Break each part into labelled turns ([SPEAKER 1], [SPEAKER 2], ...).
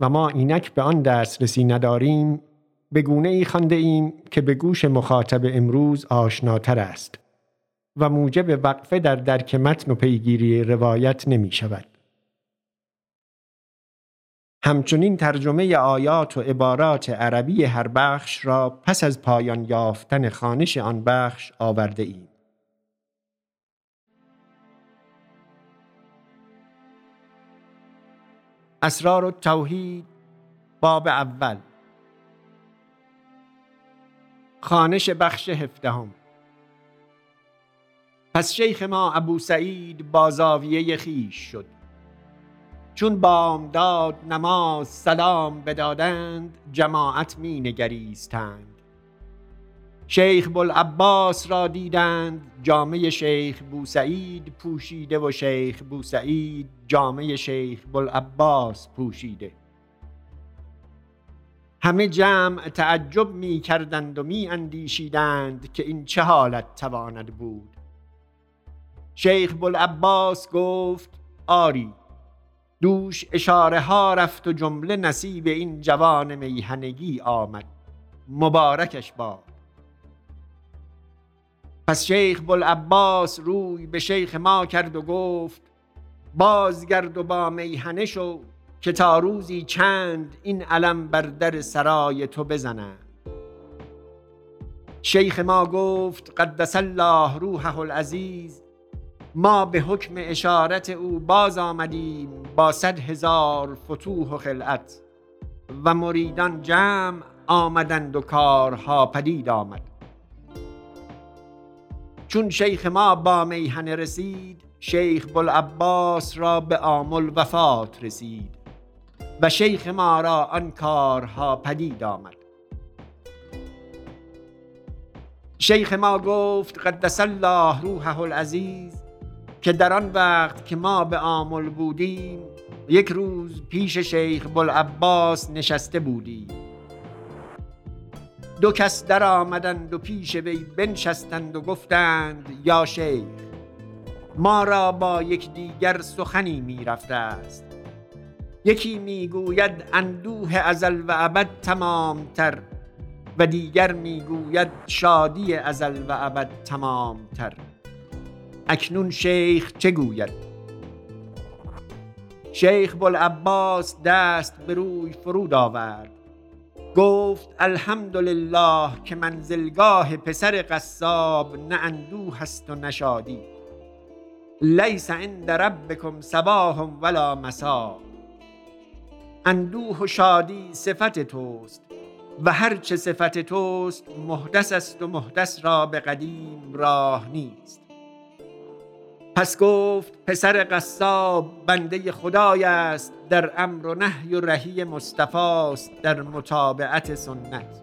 [SPEAKER 1] و ما اینک به آن دسترسی نداریم به گونه ای خانده ایم که به گوش مخاطب امروز آشناتر است و موجب وقفه در درک متن و پیگیری روایت نمی شود. همچنین ترجمه آیات و عبارات عربی هر بخش را پس از پایان یافتن خانش آن بخش آورده ایم. اسرار التوحید باب اول. خانش بخش هفدهم. پس شیخ ما ابو سعید با زاویه خیش شد. چون بامداد نماز سلام بدادند جماعت می نگریستند. شیخ بلعباس را دیدند جامعه شیخ بوسعید پوشیده و شیخ بوسعید جامعه شیخ بلعباس پوشیده. همه جمع تعجب می کردند و می اندیشیدند که این چه حالت تواند بود. شیخ بلعباس گفت آری دوش اشاره ها رفت و جمله نصیب این جوان میهنگی آمد. مبارکش باد پس شیخ بلعباس روی به شیخ ما کرد و گفت بازگرد و با میهنه شو که تا روزی چند این علم بر در سرای تو بزنند شیخ ما گفت قدس الله روحه العزیز ما به حکم اشارت او باز آمدیم با صد هزار فتوح و خلعت و مریدان جمع آمدند و کارها پدید آمد. چون شیخ ما با میهنه رسید شیخ بلعباس را به آمل وفات رسید و شیخ ما را آن کارها پدید آمد. شیخ ما گفت قدس الله روحه العزیز که در آن وقت که ما به آمل بودیم یک روز پیش شیخ بلعباس نشسته بودیم. دو کس در آمدند و پیش وی بنشستند و گفتند یا شیخ ما را با یک دیگر سخنی می رفته است. یکی می‌گوید اندوه ازل و ابد تمامتر و دیگر می‌گوید شادی ازل و ابد تمامتر. اکنون شیخ چه گوید؟ شیخ بلعباس دست به روی فرود آورد. گفت الحمدلله که منزلگاه پسر قصاب نه اندوه هست و نشادی لیس عند ربکم صباح ولا مسا اندوه و شادی صفت توست و هرچه صفت توست محدث است و محدث را به قدیم راه نیست. پس گفت پسر قصاب بنده خدای است در امر و نهی و رهی مصطفاست در متابعت سنت.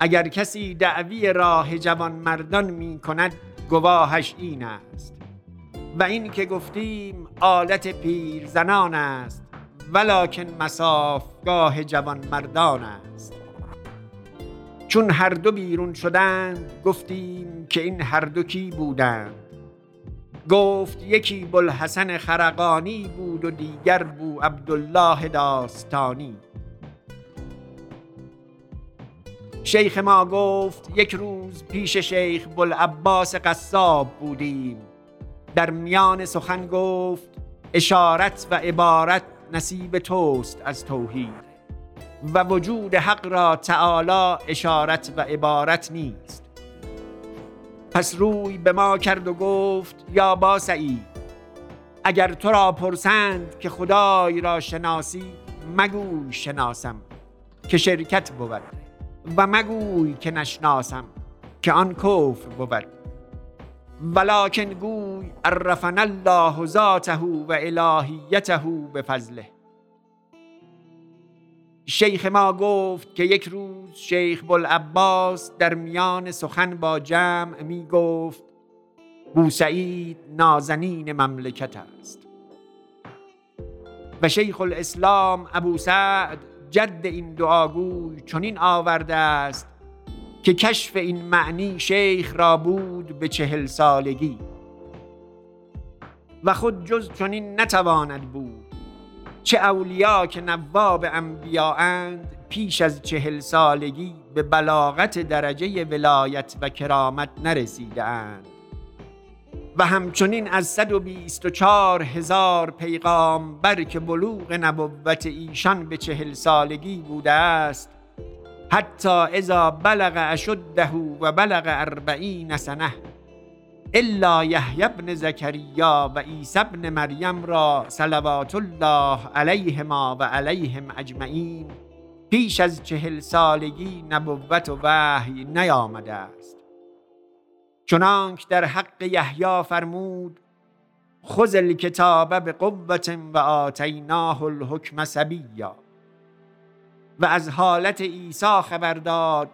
[SPEAKER 1] اگر کسی دعوی راه جوان مردان می کند گواهش این است. و این که گفتیم آلت پیر زنان است ولکن مسافگاه جوان مردان است. چون هر دو بیرون شدند گفتیم که این هر دو کی بودند؟ گفت یکی بلحسن خرقانی بود و دیگر بو عبدالله داستانی. شیخ ما گفت یک روز پیش شیخ بلعباس قصاب بودیم. در میان سخن گفت اشارت و عبارت نصیب توست از توحید و وجود حق را تعالی اشارت و عبارت نیست. پس روی به ما کرد و گفت یا با سعید اگر تو را پرسند که خدای را شناسی مگوی شناسم که شرکت بود و مگوی که نشناسم که آن کفر بود. ولکن گوی عرفنا الله ذاته و الهیته به فضله شیخ ما گفت که یک روز شیخ بلعباس در میان سخن با جمع می گفت بوسعید نازنین مملکت است. و شیخ الاسلام ابو سعد جد این دعاگوی چنین آورده است که کشف این معنی شیخ را بود به چهل سالگی. و خود جز چنین نتواند بود. چه اولیا که نواب اند پیش از چهل سالگی به بلاغت درجه ولایت و کرامت نرسیده اند. و همچنین از 124 هزار پیغام بر که بلوغ نبوت ایشان به چهل سالگی بوده است حتی اذا بلغ اشده و بلغ اربعین سنه الا یحیی ابن زکریا و عیسی ابن مریم را صلوات الله علیهما و علیهم اجمعین. پیش از چهل سالگی نبوت و وحی نیامده است. چنانک در حق یحیی فرمود خذ الکتاب به قوت و آتیناه الحکم سبیا. و از حالت عیسی خبر داد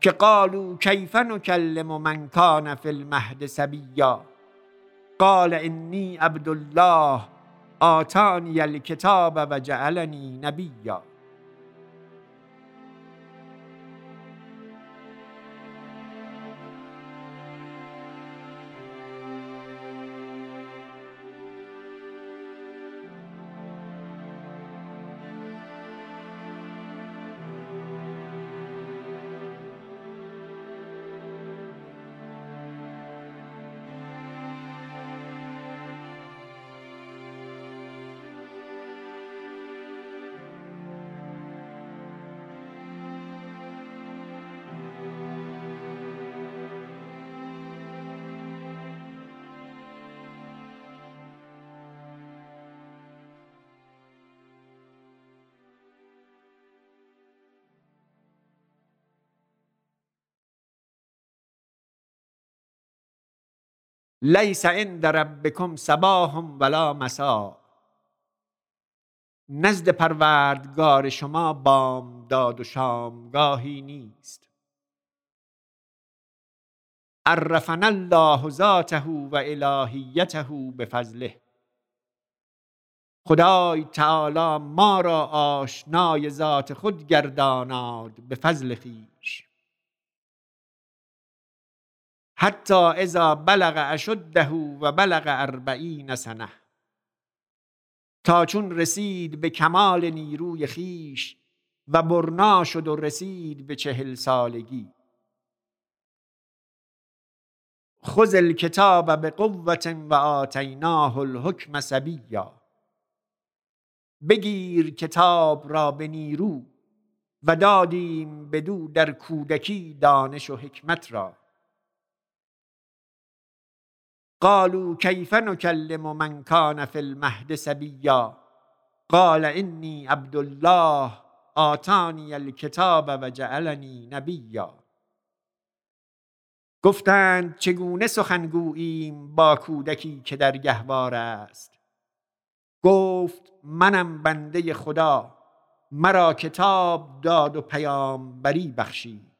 [SPEAKER 1] که قالو کیف نکلم من کان فی المهد سبیا. قال انی عبدالله آتانی الکتاب و جعلنی نبیا. لیس عند ربکم صباح ولا مسا نزد پروردگار شما بام داد و شامگاهی نیست. عرفنا الله ذاته و الهیته به فضله خدای تعالی ما را آشنای ذات خود گرداناد به فضل خیش. حتی اذا بلغ اشده و بلغ اربعین سنه. تا چون رسید به کمال نیروی خیش و برنا شد و رسید به چهل سالگی. خذ الکتاب به قوت و آتیناه الحکم سبیا. بگیر کتاب را به نیرو و دادیم بدو در کودکی دانش و حکمت را. قالوا کیف نکلم من کان فی المهد سبیا قال انی عبدالله آتانی الکتاب و جعلنی نبیا گفتند چگونه سخنگوییم با کودکی که در گهوار است؟ گفت منم بنده خدا مرا کتاب داد و پیام بری بخشید.